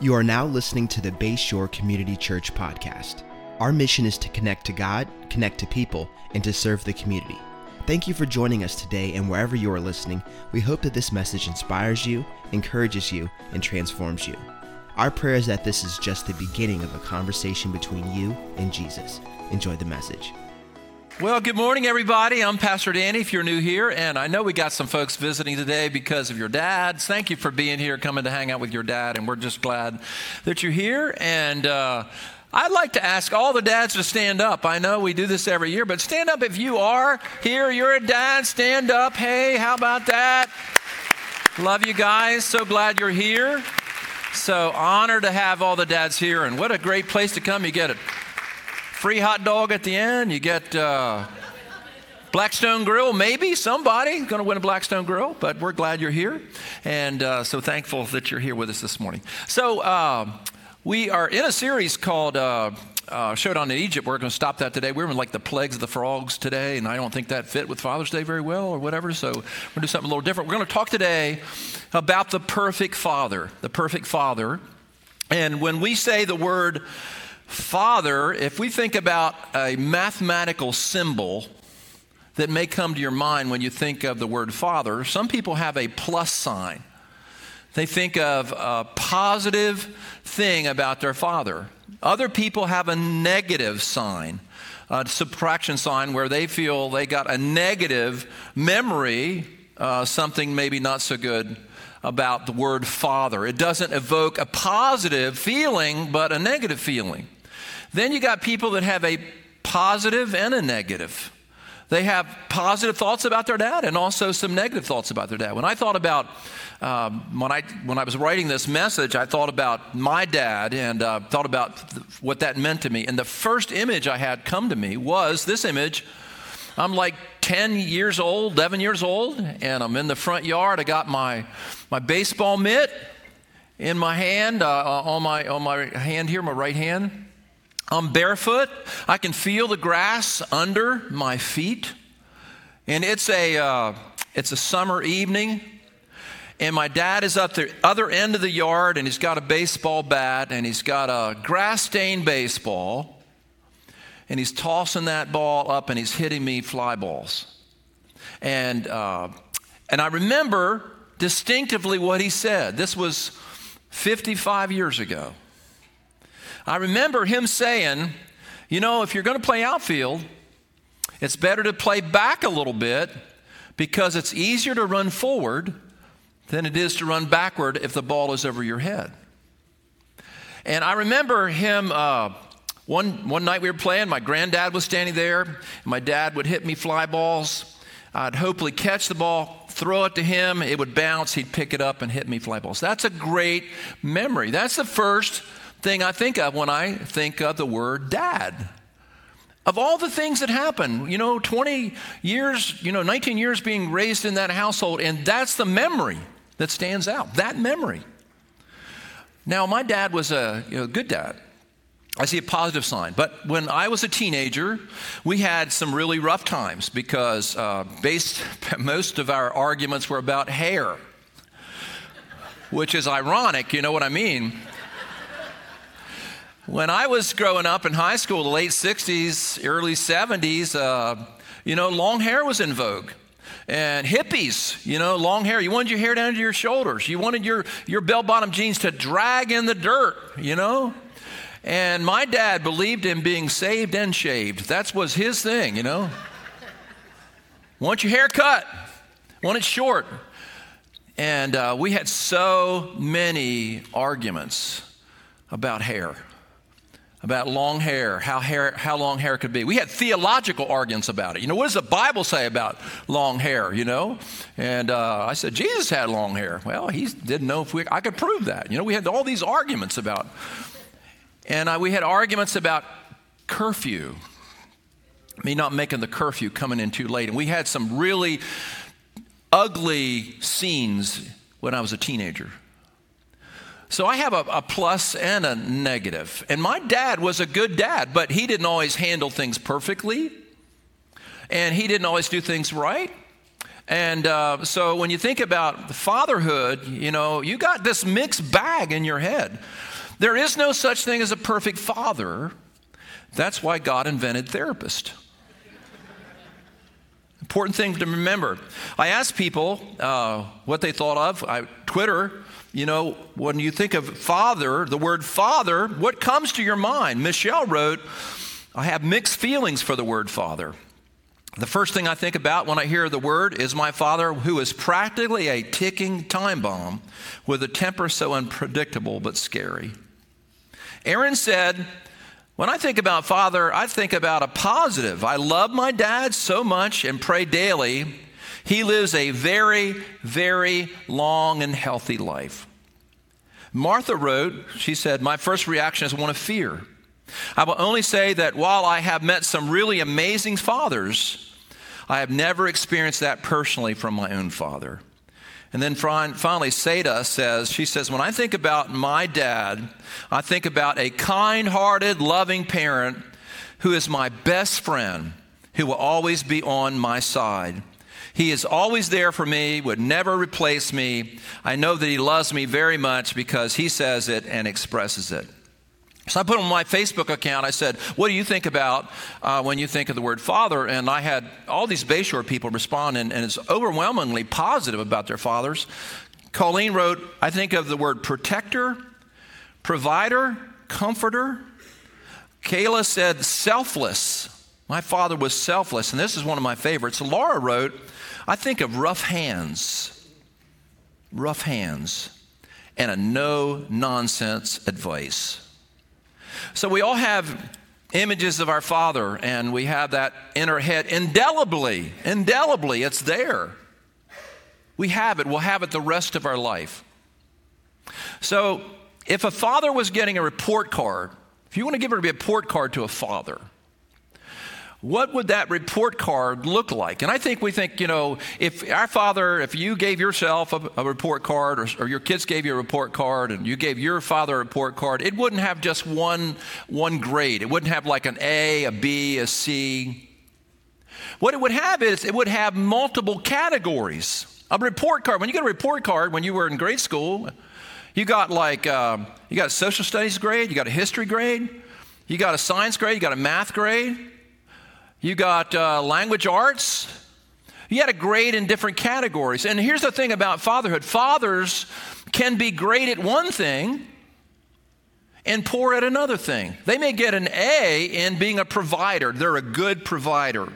You are now listening to the Bayshore Community Church podcast. Our mission is to connect to God, connect to people, and to serve the community. Thank you for joining us today, and wherever you are listening, we hope that this message inspires you, encourages you, and transforms you. Our prayer is that this is just the beginning of a conversation between you and Jesus. Enjoy the message. Well, good morning, everybody. I'm Pastor Danny, if you're new here, and I know we got some folks visiting today because of your dads. Thank you for being here, coming to hang out with your dad, and we're just glad that you're here. And uh, I'd like to ask all the dads to stand up. I know we do this every year, but stand up if you are here, you're a dad, stand up. Hey, how about that? Love you guys. So glad you're here. So honored to have all the dads here, and what a great place to come. You get it free hot dog at the end. You get uh, Blackstone Grill, maybe somebody going to win a Blackstone Grill, but we're glad you're here. And uh, so thankful that you're here with us this morning. So uh, we are in a series called. Uh, uh, Showdown in Egypt. We're going to stop that today. We are in like the plagues of the frogs today, and I don't think that fit with Father's Day very well or whatever. So we're going to do something a little different. We're going to talk today about the perfect Father. The perfect Father. And when we say the word Father, if we think about a mathematical symbol that may come to your mind when you think of the word Father, some people have a plus sign. They think of a positive thing about their father. Other people have a negative sign, a subtraction sign, where they feel they got a negative memory, uh, something maybe not so good about the word father. It doesn't evoke a positive feeling, but a negative feeling. Then you got people that have a positive and a negative. They have positive thoughts about their dad and also some negative thoughts about their dad. When I thought about um, when I when I was writing this message, I thought about my dad and uh, thought about th- what that meant to me. And the first image I had come to me was this image. I'm like 10 years old, 11 years old, and I'm in the front yard. I got my my baseball mitt in my hand, uh, on my on my hand here, my right hand I'm barefoot. I can feel the grass under my feet. And it's a, uh, it's a summer evening. And my dad is up the other end of the yard and he's got a baseball bat and he's got a grass stained baseball. And he's tossing that ball up and he's hitting me fly balls. And, uh, and I remember distinctively what he said. This was 55 years ago. I remember him saying, you know, if you're going to play outfield, it's better to play back a little bit because it's easier to run forward than it is to run backward if the ball is over your head. And I remember him. Uh, one, one night we were playing, my granddad was standing there, my dad would hit me fly balls. I'd hopefully catch the ball, throw it to him, it would bounce, he'd pick it up and hit me fly balls. That's a great memory. That's the first thing I think of when I think of the word dad. Of all the things that happen, you know, 20 years, you know, 19 years being raised in that household, and that's the memory that stands out, that memory. Now, my dad was a you know, good dad. I see a positive sign. But when I was a teenager, we had some really rough times because uh, based, most of our arguments were about hair, which is ironic, you know what I mean? When I was growing up in high school, the late 60s, early 70s, uh, you know, long hair was in vogue. And hippies, you know, long hair. You wanted your hair down to your shoulders. You wanted your, your bell bottom jeans to drag in the dirt, you know? And my dad believed in being saved and shaved. That was his thing, you know? Want your hair cut, want it short. And uh, we had so many arguments about hair about long hair, how, hair, how long hair could be. We had theological arguments about it. You know, what does the Bible say about long hair, you know? And uh, I said, Jesus had long hair. Well, he didn't know if we, I could prove that. You know, we had all these arguments about, and we had arguments about curfew, me not making the curfew coming in too late. And we had some really ugly scenes when I was a teenager. So I have a, a, plus and a negative. And my dad was a good dad, but he didn't always handle things perfectly. And he didn't always do things right. And uh, so when you think about fatherhood, you know, you got this mixed bag in your head. There is no such thing as a perfect father. That's why God invented therapists. Important thing to remember. I asked people uh, what they thought of. I, Twitter, you know, when you think of father, the word father, what comes to your mind? Michelle wrote, I have mixed feelings for the word father. The first thing I think about when I hear the word is my father, who is practically a ticking time bomb with a temper so unpredictable but scary. Aaron said, When I think about father, I think about a positive. I love my dad so much and pray daily. He lives a very, very long and healthy life. Martha wrote, she said, My first reaction is one of fear. I will only say that while I have met some really amazing fathers, I have never experienced that personally from my own father. And then finally, Seda says, she says, When I think about my dad, I think about a kind hearted, loving parent who is my best friend, who will always be on my side. He is always there for me, would never replace me. I know that He loves me very much because He says it and expresses it. So I put on my Facebook account, I said, What do you think about uh, when you think of the word father? And I had all these Bayshore people respond, and, and it's overwhelmingly positive about their fathers. Colleen wrote, I think of the word protector, provider, comforter. Kayla said, selfless. My father was selfless, and this is one of my favorites. Laura wrote, I think of rough hands, rough hands, and a no nonsense advice. So we all have images of our Father, and we have that in our head indelibly, indelibly, it's there. We have it, we'll have it the rest of our life. So if a father was getting a report card, if you want to give a report card to a father, what would that report card look like? And I think we think, you know, if our father, if you gave yourself a, a report card or, or, your kids gave you a report card and you gave your father a report card, it wouldn't have just one, one grade. It wouldn't have like an A, a B, a C. What it would have is it would have multiple categories. A report card, when you get a report card when you were in grade school, you got like, uh, you got a social studies grade, you got a history grade, you got a science grade, you got a math grade. You got uh, language arts. You had a grade in different categories. And here's the thing about fatherhood fathers can be great at one thing and poor at another thing. They may get an A in being a provider, they're a good provider.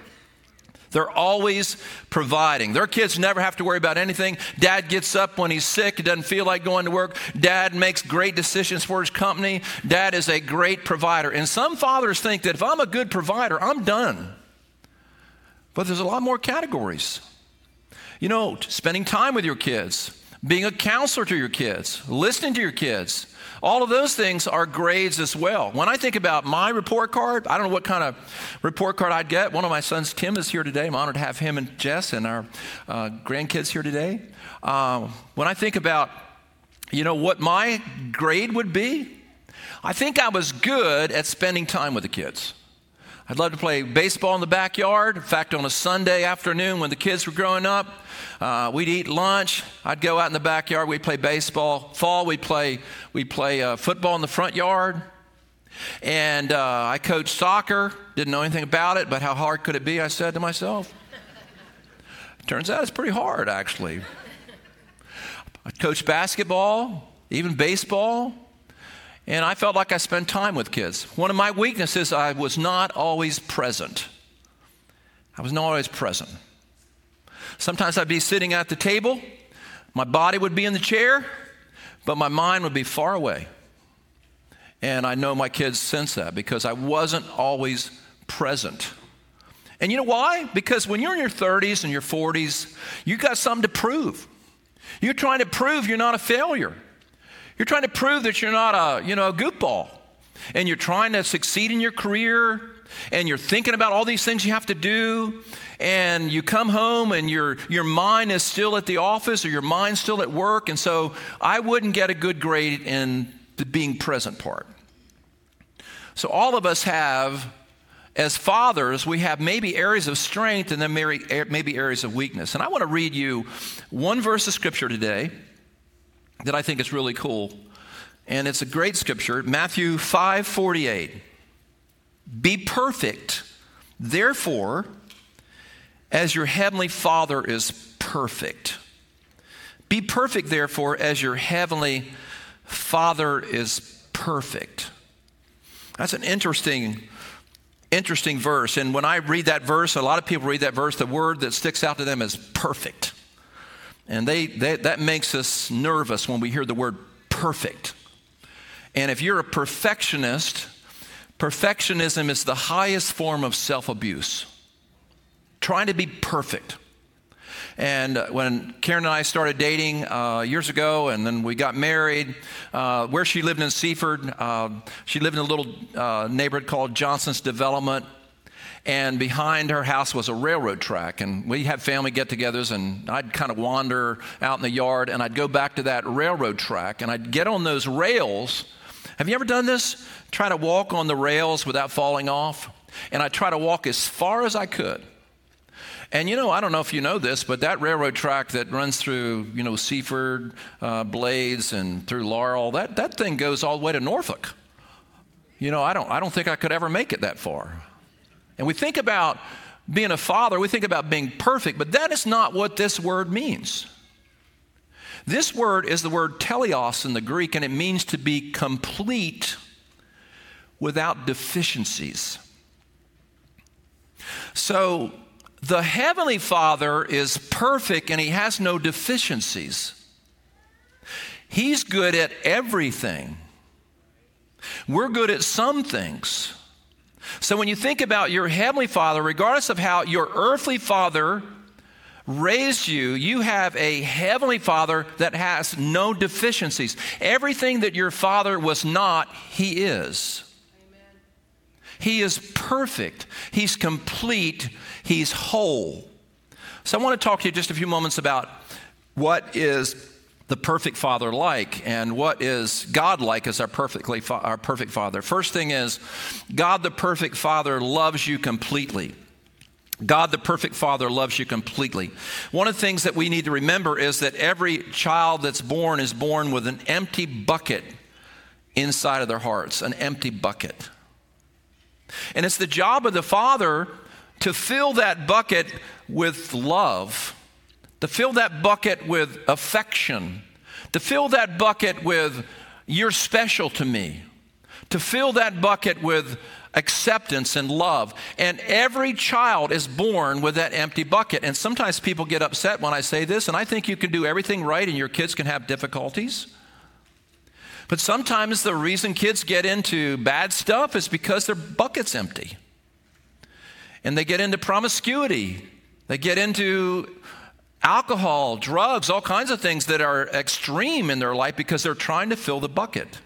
They're always providing. Their kids never have to worry about anything. Dad gets up when he's sick, doesn't feel like going to work. Dad makes great decisions for his company. Dad is a great provider. And some fathers think that if I'm a good provider, I'm done. But there's a lot more categories. You know, spending time with your kids, being a counselor to your kids, listening to your kids, all of those things are grades as well. When I think about my report card, I don't know what kind of report card I'd get. One of my sons, Tim, is here today. I'm honored to have him and Jess and our uh, grandkids here today. Uh, when I think about, you know, what my grade would be, I think I was good at spending time with the kids. I'd love to play baseball in the backyard. In fact, on a Sunday afternoon when the kids were growing up, uh, we'd eat lunch. I'd go out in the backyard. We'd play baseball. Fall, we'd play, we'd play uh, football in the front yard. And uh, I coached soccer. Didn't know anything about it, but how hard could it be? I said to myself. Turns out it's pretty hard, actually. I coached basketball, even baseball. And I felt like I spent time with kids. One of my weaknesses, I was not always present. I was not always present. Sometimes I'd be sitting at the table, my body would be in the chair, but my mind would be far away. And I know my kids sense that because I wasn't always present. And you know why? Because when you're in your 30s and your 40s, you got something to prove. You're trying to prove you're not a failure. You're trying to prove that you're not a, you know, a goofball. And you're trying to succeed in your career and you're thinking about all these things you have to do and you come home and your your mind is still at the office or your mind's still at work and so I wouldn't get a good grade in the being present part. So all of us have as fathers, we have maybe areas of strength and then maybe areas of weakness. And I want to read you one verse of scripture today that I think is really cool. And it's a great scripture, Matthew 5 48. Be perfect, therefore, as your heavenly Father is perfect. Be perfect, therefore, as your heavenly Father is perfect. That's an interesting interesting verse. And when I read that verse, a lot of people read that verse, the word that sticks out to them is perfect. And they, they, that makes us nervous when we hear the word perfect. And if you're a perfectionist, perfectionism is the highest form of self abuse. Trying to be perfect. And uh, when Karen and I started dating uh, years ago, and then we got married, uh, where she lived in Seaford, uh, she lived in a little uh, neighborhood called Johnson's Development. And behind her house was a railroad track. And we had family get togethers, and I'd kind of wander out in the yard, and I'd go back to that railroad track, and I'd get on those rails. Have you ever done this? Try to walk on the rails without falling off? And I'd try to walk as far as I could. And you know, I don't know if you know this, but that railroad track that runs through, you know, Seaford, uh, Blades, and through Laurel, that, that thing goes all the way to Norfolk. You know, I don't, I don't think I could ever make it that far. And we think about being a father, we think about being perfect, but that is not what this word means. This word is the word teleos in the Greek, and it means to be complete without deficiencies. So, the Heavenly Father is perfect and He has no deficiencies. He's good at everything. We're good at some things. So when you think about your Heavenly Father, regardless of how your earthly father raised you, you have a Heavenly Father that has no deficiencies. Everything that your father was not, He is. He is perfect, He's complete, He's whole. So I want to talk to you just a few moments about what is the perfect father like and what is God like as our, perfectly fa- our perfect father. First thing is, God the perfect father loves you completely. God, the perfect Father, loves you completely. One of the things that we need to remember is that every child that's born is born with an empty bucket inside of their hearts, an empty bucket. And it's the job of the Father to fill that bucket with love, to fill that bucket with affection, to fill that bucket with, you're special to me, to fill that bucket with acceptance and love. And every child is born with that empty bucket. And sometimes people get upset when I say this, and I think you can do everything right and your kids can have difficulties. But sometimes the reason kids get into bad stuff is because their bucket's empty. And they get into promiscuity. They get into alcohol, drugs, all kinds of things that are extreme in their life because they're trying to fill the bucket.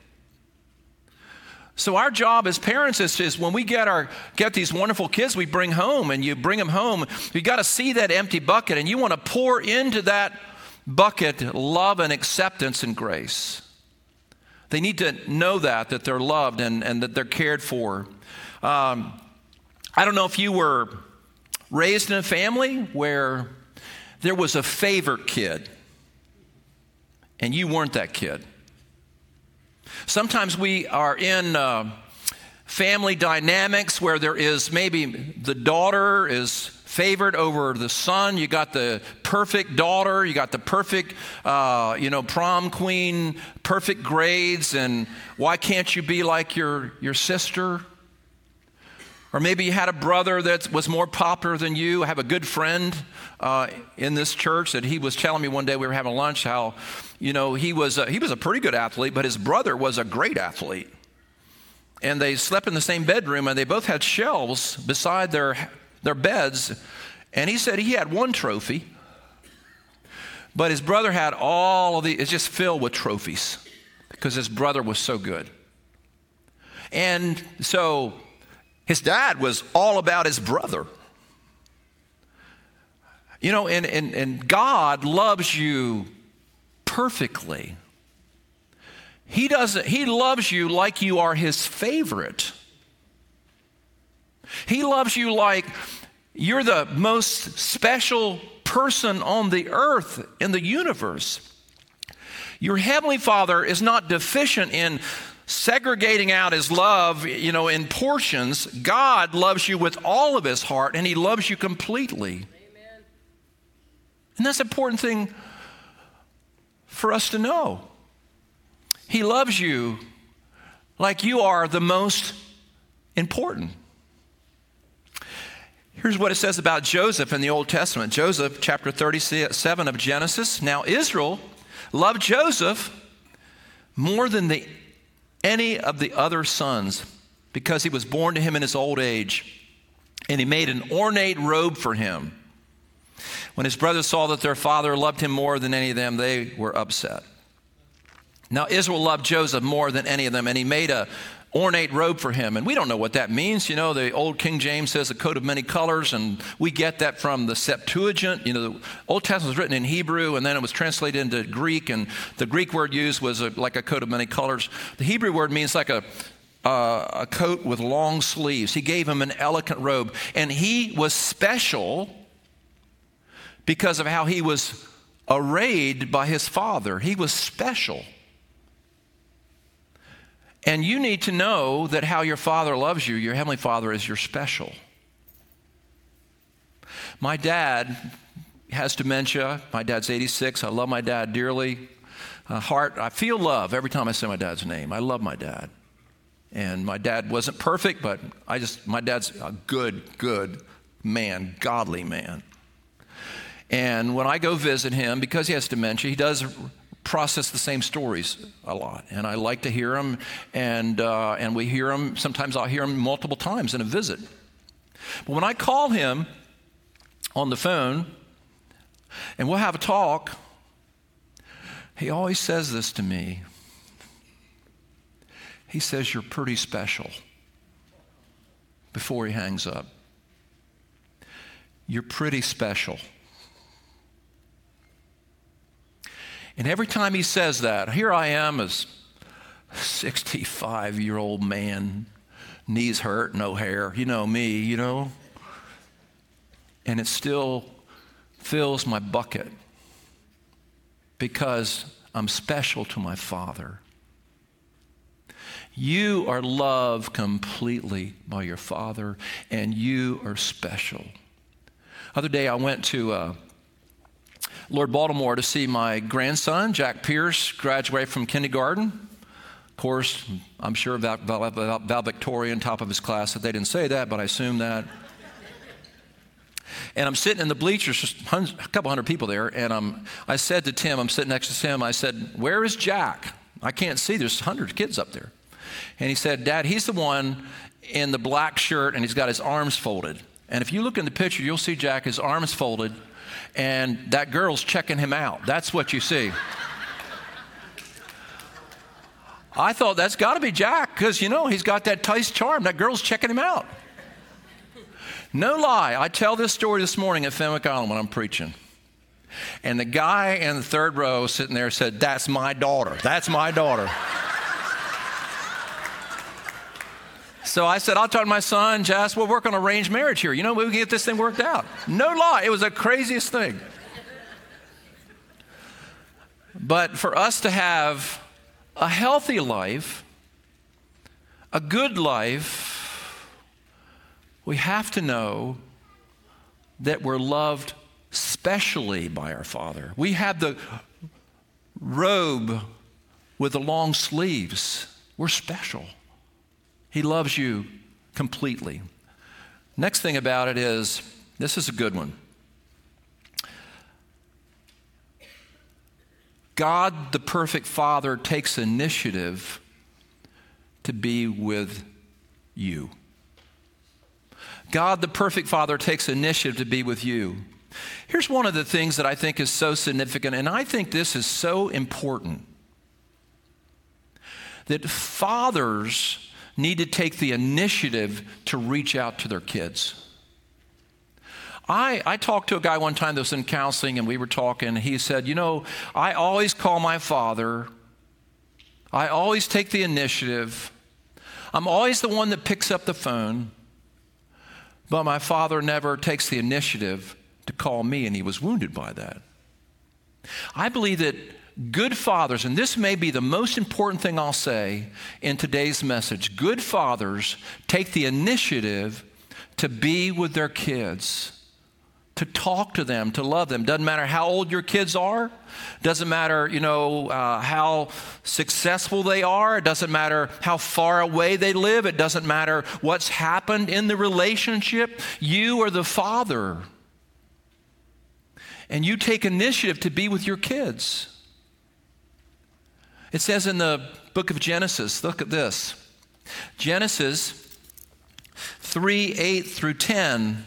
So our job as parents is, is when we get our get these wonderful kids we bring home and you bring them home, you got to see that empty bucket and you want to pour into that bucket love and acceptance and grace. They need to know that, that they're loved and, and that they're cared for. Um, I don't know if you were raised in a family where there was a favorite kid and you weren't that kid. Sometimes we are in uh, family dynamics where there is maybe the daughter is favored over the son. You got the perfect daughter. You got the perfect, uh, you know, prom queen, perfect grades. And why can't you be like your, your sister? Or maybe you had a brother that was more popular than you. I have a good friend uh, in this church that he was telling me one day we were having lunch how, you know, he was a, he was a pretty good athlete, but his brother was a great athlete. And they slept in the same bedroom, and they both had shelves beside their their beds. And he said he had one trophy, but his brother had all of the, it's just filled with trophies because his brother was so good. And so his dad was all about his brother. You know, and, and, and God loves you perfectly. He doesn't, he loves you like you are his favorite. He loves you like you're the most special person on the earth in the universe. Your heavenly Father is not deficient in segregating out his love, you know, in portions. God loves you with all of his heart and he loves you completely. Amen. And that's an important thing for us to know. He loves you like you are the most important. Here's what it says about Joseph in the Old Testament Joseph, chapter 37 of Genesis. Now, Israel loved Joseph more than the, any of the other sons because he was born to him in his old age. And he made an ornate robe for him. When his brothers saw that their father loved him more than any of them, they were upset. Now, Israel loved Joseph more than any of them, and he made a ornate robe for him. And we don't know what that means. You know, the old King James says a coat of many colors, and we get that from the Septuagint. You know, the Old Testament was written in Hebrew, and then it was translated into Greek, and the Greek word used was a, like a coat of many colors. The Hebrew word means like a uh, a coat with long sleeves. He gave him an elegant robe, and he was special because of how he was arrayed by his father. He was special. And you need to know that how your Father loves you, your Heavenly Father is your special. My dad has dementia. My dad's 86. I love my dad dearly. Uh, heart, I feel love every time I say my dad's name. I love my dad. And my dad wasn't perfect, but I just, my dad's a good, good man, godly man. And when I go visit him, because he has dementia, he does process the same stories a lot, and I like to hear them, and, uh, and we hear them. Sometimes I'll hear them multiple times in a visit. But when I call him on the phone and we'll have a talk, he always says this to me. He says, You're pretty special before he hangs up. You're pretty special. And every time he says that, here I am as 65 year old man, knees hurt, no hair, you know me, you know. And it still fills my bucket because I'm special to my Father. You are loved completely by your Father, and you are special. Other day, I went to uh, Lord Baltimore to see my grandson, Jack Pierce, graduate from kindergarten. Of course, I'm sure Val, Val, Val, valedictorian, top of his class, that they didn't say that, but I assume that. And I'm sitting in the bleachers, just a couple hundred people there, and I'm, I said to Tim, I'm sitting next to Tim, I said, Where is Jack? I can't see, there's hundreds of kids up there. And he said, Dad, he's the one in the black shirt and he's got his arms folded. And if you look in the picture, you'll see Jack, his arms folded, and that girl's checking him out. That's what you see. I thought that's got to be Jack because, you know, he's got that Tice charm. That girl's checking him out. No lie, I tell this story this morning at Fenwick Island when I'm preaching. And the guy in the third row sitting there said, That's my daughter. That's my daughter. So I said, I'll talk to my son, Jess, we'll work on arranged marriage here. You know, we can get this thing worked out. No lie, it was the craziest thing. But for us to have a healthy life, a good life, we have to know that we're loved specially by our Father. We have the robe with the long sleeves. We're special. He loves you completely. Next thing about it is this is a good one. God, the perfect Father, takes initiative to be with you. God, the perfect Father, takes initiative to be with you. Here's one of the things that I think is so significant, and I think this is so important that fathers need to take the initiative to reach out to their kids. I, I talked to a guy one time that was in counseling, and we were talking, he said, You know, I always call my father, I always take the initiative, I'm always the one that picks up the phone, but my father never takes the initiative to call me, and he was wounded by that. I believe that good fathers, and this may be the most important thing I'll say in today's message good fathers take the initiative to be with their kids to talk to them, to love them. Doesn't matter how old your kids are. Doesn't matter, you know, uh, how successful they are. It doesn't matter how far away they live. It doesn't matter what's happened in the relationship. You are the father. And you take initiative to be with your kids. It says in the book of Genesis, look at this Genesis 3 8 through 10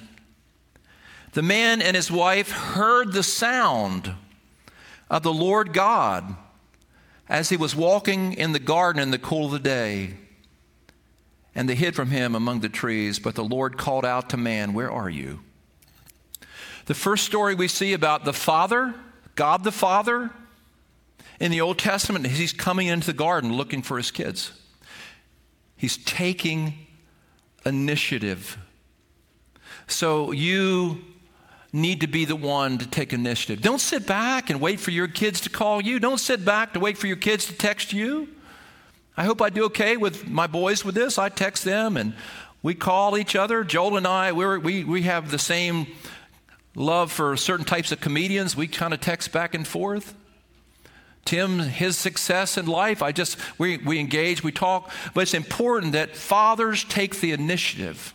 the man and his wife heard the sound of the Lord God as he was walking in the garden in the cool of the day. And they hid from him among the trees. But the Lord called out to man, Where are you? The first story we see about the Father, God the Father, in the Old Testament, he's coming into the garden looking for his kids. He's taking initiative. So you need to be the one to take initiative. Don't sit back and wait for your kids to call you. Don't sit back to wait for your kids to text you. I hope I do okay with my boys with this. I text them and we call each other. Joel and I, we we, have the same love for certain types of comedians. We kind of text back and forth. Tim, his success in life, I just, we, we engage, we talk, but it's important that fathers take the initiative.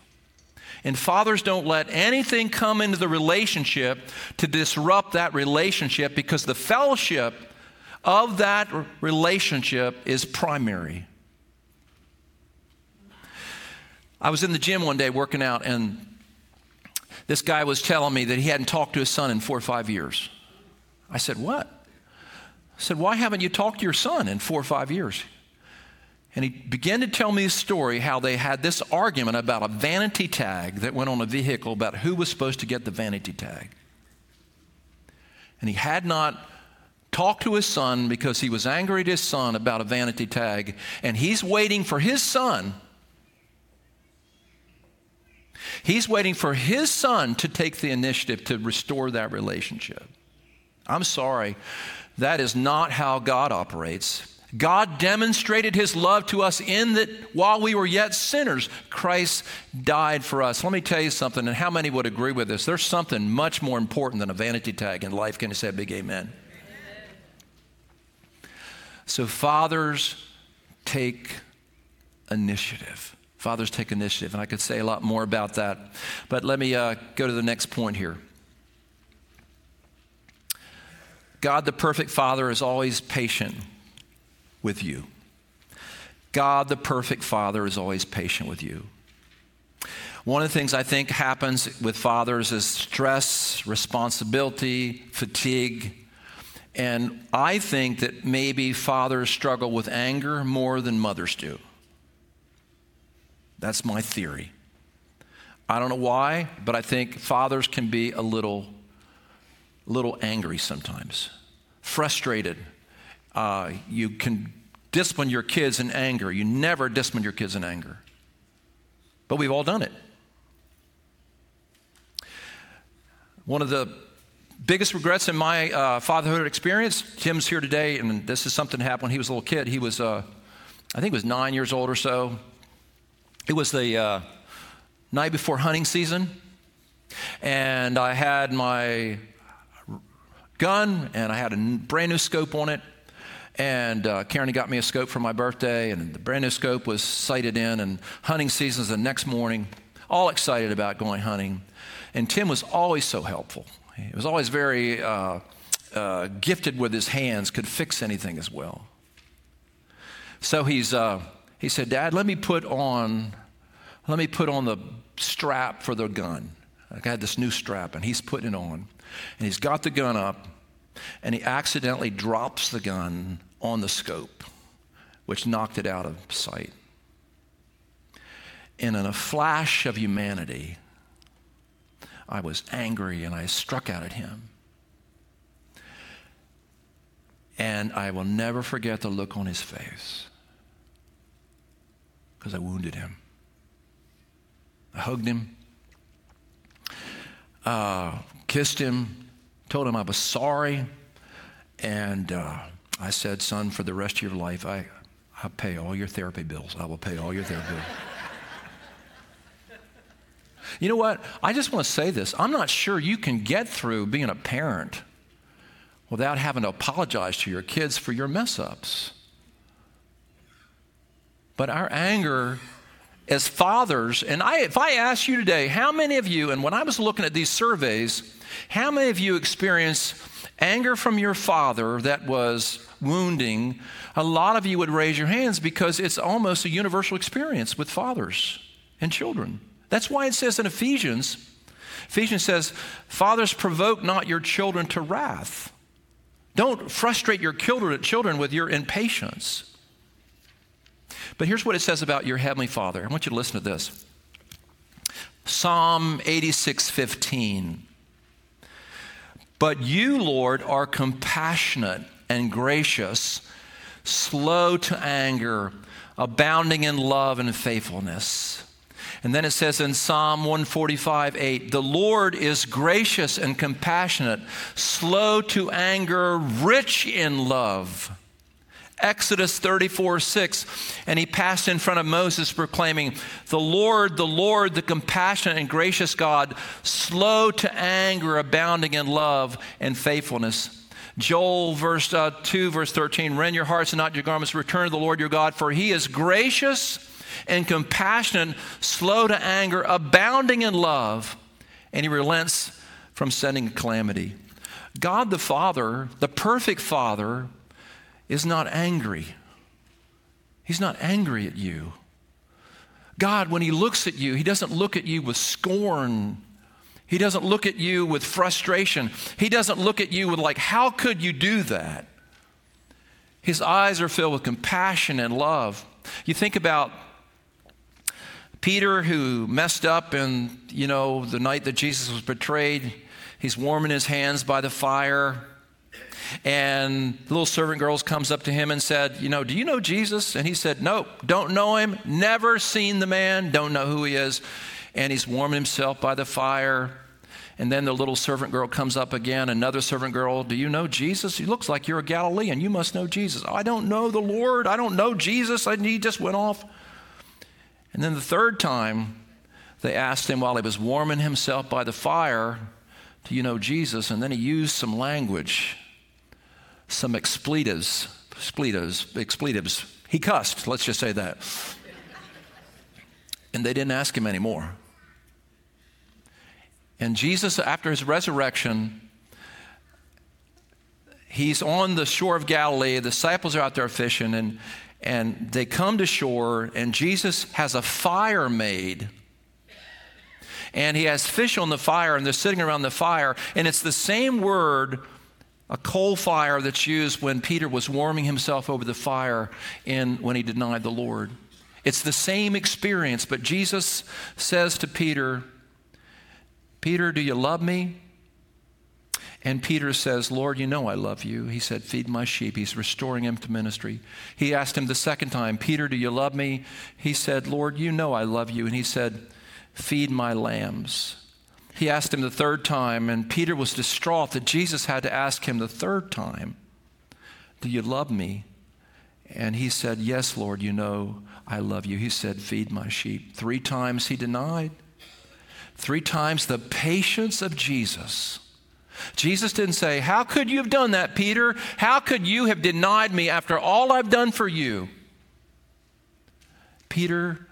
And fathers don't let anything come into the relationship to disrupt that relationship because the fellowship of that relationship is primary. I was in the gym one day working out, and this guy was telling me that he hadn't talked to his son in four or five years. I said, What? I said, Why haven't you talked to your son in four or five years? And he began to tell me a story how they had this argument about a vanity tag that went on a vehicle about who was supposed to get the vanity tag. And he had not talked to his son because he was angry at his son about a vanity tag. And he's waiting for his son. He's waiting for his son to take the initiative to restore that relationship. I'm sorry, that is not how God operates. God demonstrated his love to us in that while we were yet sinners, Christ died for us. Let me tell you something, and how many would agree with this? There's something much more important than a vanity tag in life. Can you say big amen? amen. So, fathers take initiative. Fathers take initiative. And I could say a lot more about that. But let me uh, go to the next point here. God, the perfect Father, is always patient with you. God, the perfect Father, is always patient with you. One of the things I think happens with fathers is stress, responsibility, fatigue. And I think that maybe fathers struggle with anger more than mothers do. That's my theory. I don't know why, but I think fathers can be a little, little angry sometimes, frustrated, uh, you can discipline your kids in anger. You never discipline your kids in anger. But we've all done it. One of the biggest regrets in my uh, fatherhood experience, Tim's here today, and this is something that happened when he was a little kid. He was, uh, I think he was nine years old or so. It was the uh, night before hunting season, and I had my gun, and I had a brand new scope on it, and uh, Karen got me a scope for my birthday, and the brand new scope was sighted in, and hunting season's the next morning. All excited about going hunting. And Tim was always so helpful. He was always very uh, uh, gifted with his hands, could fix anything as well. So he's, uh, he said, Dad, let me put on, let me put on the strap for the gun. I had this new strap, and he's putting it on. And he's got the gun up, and he accidentally drops the gun on the scope, which knocked it out of sight. And in a flash of humanity, I was angry and I struck out at him. And I will never forget the look on his face because I wounded him. I hugged him uh, kissed him, told him I was sorry, and uh, I said, Son, for the rest of your life, I, I pay all your therapy bills. I will pay all your therapy bills. You know what? I just want to say this. I'm not sure you can get through being a parent without having to apologize to your kids for your mess ups. But our anger as fathers, and I, if I ask you today, how many of you, and when I was looking at these surveys, how many of you experience anger from your father that was wounding? A lot of you would raise your hands because it's almost a universal experience with fathers and children. That's why it says in Ephesians, Ephesians says, Fathers, provoke not your children to wrath. Don't frustrate your children with your impatience. But here's what it says about your heavenly Father. I want you to listen to this. Psalm 86 15. But you, Lord, are compassionate and gracious, slow to anger, abounding in love and faithfulness. And then it says in Psalm 145 8, the Lord is gracious and compassionate, slow to anger, rich in love. Exodus 34 6, and he passed in front of Moses proclaiming, The Lord, the Lord, the compassionate and gracious God, slow to anger, abounding in love and faithfulness. Joel verse uh, 2, verse 13, rend your hearts and not your garments, return to the Lord your God, for he is gracious and compassionate, slow to anger, abounding in love, and he relents from sending calamity. God the Father, the perfect Father, is not angry. He's not angry at you. God, when He looks at you, He doesn't look at you with scorn. He doesn't look at you with frustration. He doesn't look at you with, like, how could you do that? His eyes are filled with compassion and love. You think about Peter who messed up and, you know, the night that Jesus was betrayed, he's warming his hands by the fire. And the little servant girls comes up to him and said, You know, do you know Jesus? And he said, Nope, don't know him, never seen the man, don't know who he is. And he's warming himself by the fire. And then the little servant girl comes up again, another servant girl, Do you know Jesus? He looks like you're a Galilean. You must know Jesus. Oh, I don't know the Lord. I don't know Jesus. And he just went off. And then the third time, they asked him while he was warming himself by the fire, Do you know Jesus? And then he used some language, some expletives, expletives, expletives. He cussed, let's just say that. And they didn't ask him anymore. And Jesus, after his resurrection, he's on the shore of Galilee. The disciples are out there fishing, and and they come to shore, and Jesus has a fire made. And he has fish on the fire, and they're sitting around the fire. And it's the same word, a coal fire, that's used when Peter was warming himself over the fire in, when he denied the Lord. It's the same experience, but Jesus says to Peter, Peter, do you love me? And Peter says, Lord, you know I love you. He said, Feed my sheep. He's restoring him to ministry. He asked him the second time, Peter, do you love me? He said, Lord, you know I love you. And he said, Feed my lambs. He asked him the third time, and Peter was distraught that Jesus had to ask him the third time, Do you love me? And he said, Yes, Lord, you know I love you. He said, Feed my sheep. Three times he denied. Three times the patience of Jesus Jesus didn't say, How could you have done that, Peter? How could you have denied me after all I've done for you? Peter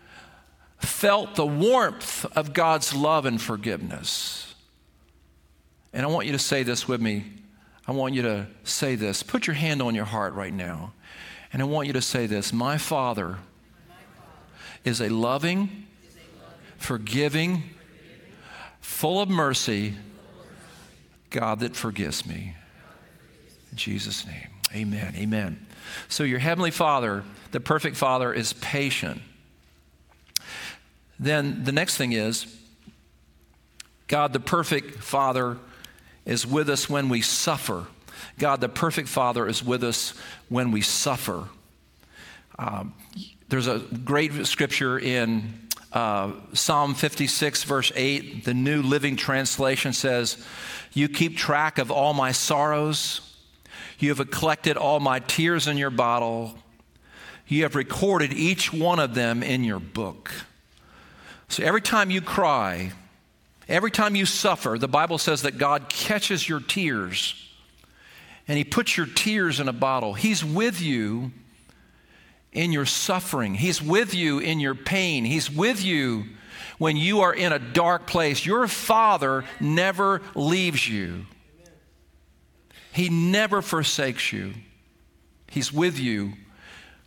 felt the warmth of God's love and forgiveness. And I want you to say this with me. I want you to say this. Put your hand on your heart right now. And I want you to say this My Father is a loving, forgiving, full of mercy God that forgives me. In Jesus' name, amen. Amen. So, your Heavenly Father, the perfect Father, is patient. Then the next thing is God, the perfect Father, is with us when we suffer. God, the perfect Father, is with us when we suffer. Um, there's a great scripture in uh, Psalm 56, verse 8, the New Living Translation says, You keep track of all my sorrows. You have collected all my tears in your bottle. You have recorded each one of them in your book. So every time you cry, every time you suffer, the Bible says that God catches your tears and He puts your tears in a bottle. He's with you in your suffering, He's with you in your pain, He's with you when you are in a dark place. Your Father never leaves you, He never forsakes you. He's with you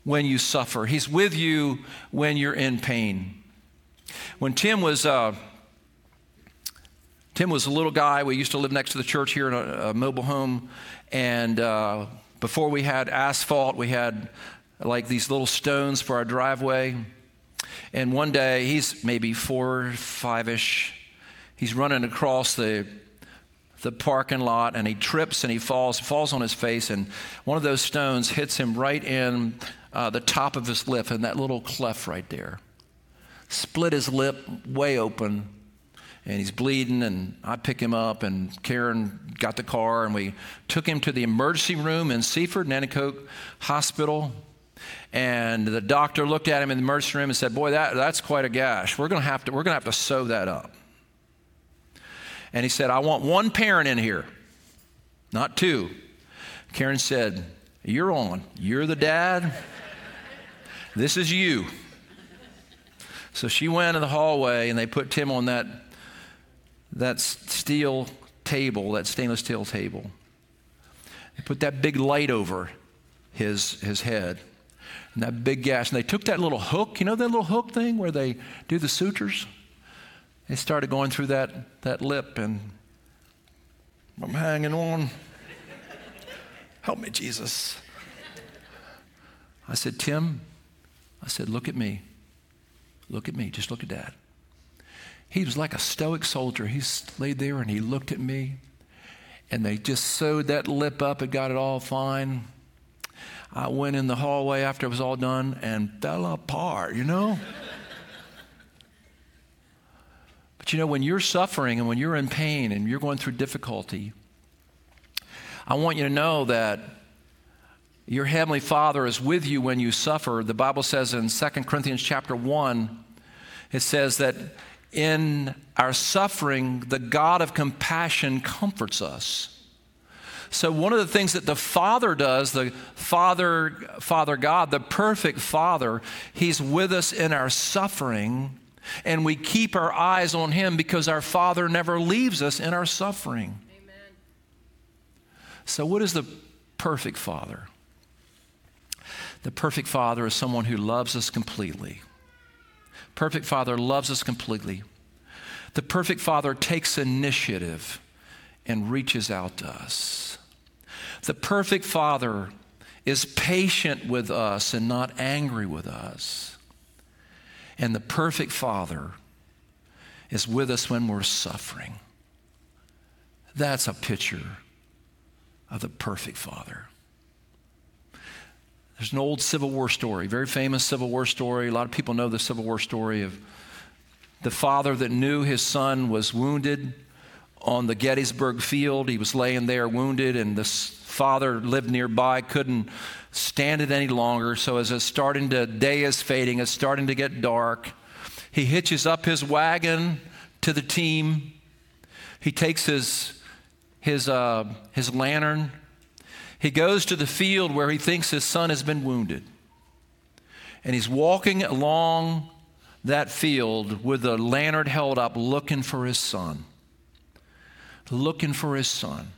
when you suffer, He's with you when you're in pain. When Tim was, uh, Tim was a little guy. We used to live next to the church here in a, a mobile home. And uh, before we had asphalt, we had like these little stones for our driveway. And one day, he's maybe four, five ish. He's running across the, the parking lot and he trips and he falls, falls on his face. And one of those stones hits him right in uh, the top of his lip, in that little cleft right there. Split his lip way open and he's bleeding and i pick him up and karen got the car and we took him to the emergency room in seaford nanticoke hospital and the doctor looked at him in the emergency room and said boy that, that's quite a gash. We're going to have to we're going to have to sew that up. And he said i want one parent in here not two. Karen said you're on. You're the dad. This is you so she went in the hallway and they put tim on that that steel table, that stainless steel table. They put that big light over his, his head and that big gash. And they took that little hook, you know that little hook thing where they do the sutures? They started going through that, that lip, and I'm hanging on. Help me, Jesus. I said, Tim, I said, look at me. Look at me. Just look at dad. He was like a stoic soldier. He laid there and he looked at me, and they just sewed that lip up and got it all fine. I went in the hallway after it was all done and fell apart, you know? but you know, when you're suffering and when you're in pain and you're going through difficulty, I want you to know that your heavenly Father is with you when you suffer. The Bible says in 2 Corinthians chapter 1, it says that in our suffering, the God of compassion comforts us. So one of the things that the Father does, the Father, Father God, the perfect Father, He's with us in our suffering, and we keep our eyes on Him because our Father never leaves us in our suffering. Amen. So, what is the perfect Father? The perfect Father is someone who loves us completely perfect Father loves us completely. The perfect Father takes initiative and reaches out to us. The perfect Father is patient with us and not angry with us. And the perfect Father is with us when we're suffering. That's a picture of the perfect Father. There's an old Civil War story, very famous Civil War story. A lot of people know the Civil War story of the father that knew his son was wounded on the Gettysburg field. He was laying there wounded, and this father lived nearby, couldn't stand it any longer. So, as it's starting to, day is fading, it's starting to get dark, he hitches up his wagon to the team. He takes his, his, uh, his lantern he goes to the field where he thinks his son has been wounded. And he's walking along that field with the lantern held up, looking for his son. Looking for his son.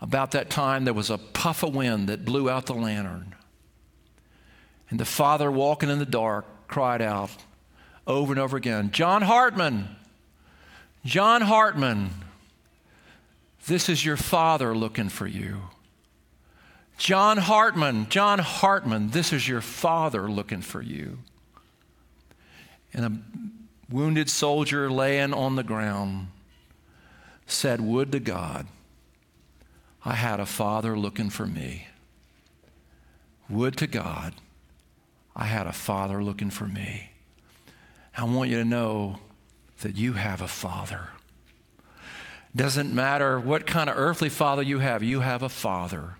About that time, there was a puff of wind that blew out the lantern. And the father, walking in the dark, cried out over and over again John Hartman, John Hartman, this is your father looking for you. John Hartman, John Hartman, this is your father looking for you. And a wounded soldier laying on the ground said, Would to God I had a father looking for me. Would to God I had a father looking for me. I want you to know that you have a father. Doesn't matter what kind of earthly father you have, you have a father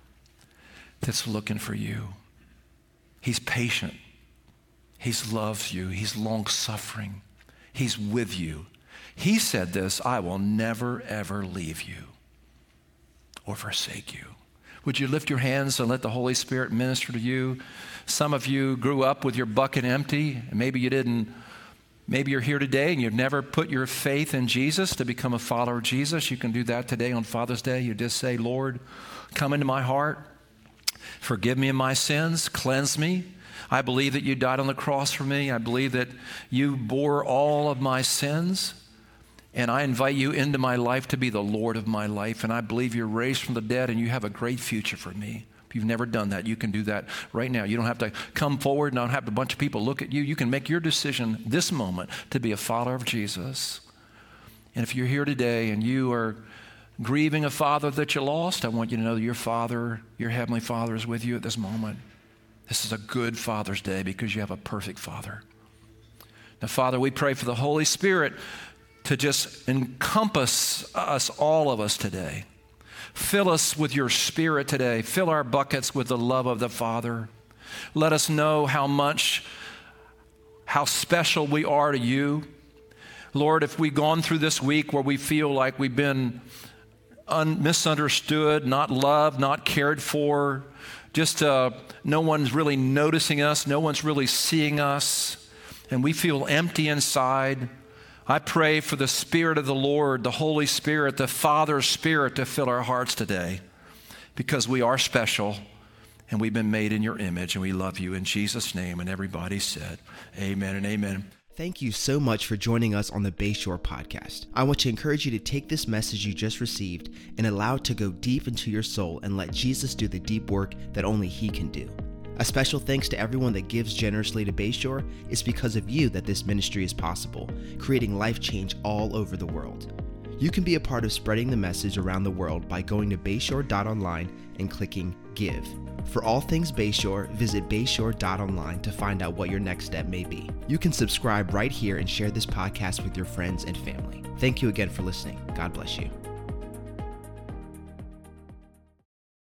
that's looking for you. He's patient. He loves you. He's long suffering. He's with you. He said this I will never, ever leave you or forsake you. Would you lift your hands and let the Holy Spirit minister to you? Some of you grew up with your bucket empty, maybe you didn't. Maybe you're here today and you've never put your faith in Jesus to become a follower of Jesus. You can do that today on Father's Day. You just say, Lord, come into my heart. Forgive me of my sins. Cleanse me. I believe that you died on the cross for me. I believe that you bore all of my sins. And I invite you into my life to be the Lord of my life. And I believe you're raised from the dead and you have a great future for me. If you've never done that, you can do that right now. You don't have to come forward and not have a bunch of people look at you. You can make your decision this moment to be a follower of Jesus. And if you're here today and you are grieving a father that you lost, I want you to know that your father, your heavenly father, is with you at this moment. This is a good Father's Day because you have a perfect Father. Now, Father, we pray for the Holy Spirit to just encompass us, all of us today. Fill us with your spirit today. Fill our buckets with the love of the Father. Let us know how much, how special we are to you. Lord, if we've gone through this week where we feel like we've been un- misunderstood, not loved, not cared for, just uh, no one's really noticing us, no one's really seeing us, and we feel empty inside. I pray for the Spirit of the Lord, the Holy Spirit, the Father's Spirit to fill our hearts today because we are special and we've been made in your image and we love you in Jesus' name. And everybody said, Amen and amen. Thank you so much for joining us on the Bayshore podcast. I want to encourage you to take this message you just received and allow it to go deep into your soul and let Jesus do the deep work that only He can do. A special thanks to everyone that gives generously to Bayshore. It's because of you that this ministry is possible, creating life change all over the world. You can be a part of spreading the message around the world by going to bayshore.online and clicking Give. For all things Bayshore, visit bayshore.online to find out what your next step may be. You can subscribe right here and share this podcast with your friends and family. Thank you again for listening. God bless you.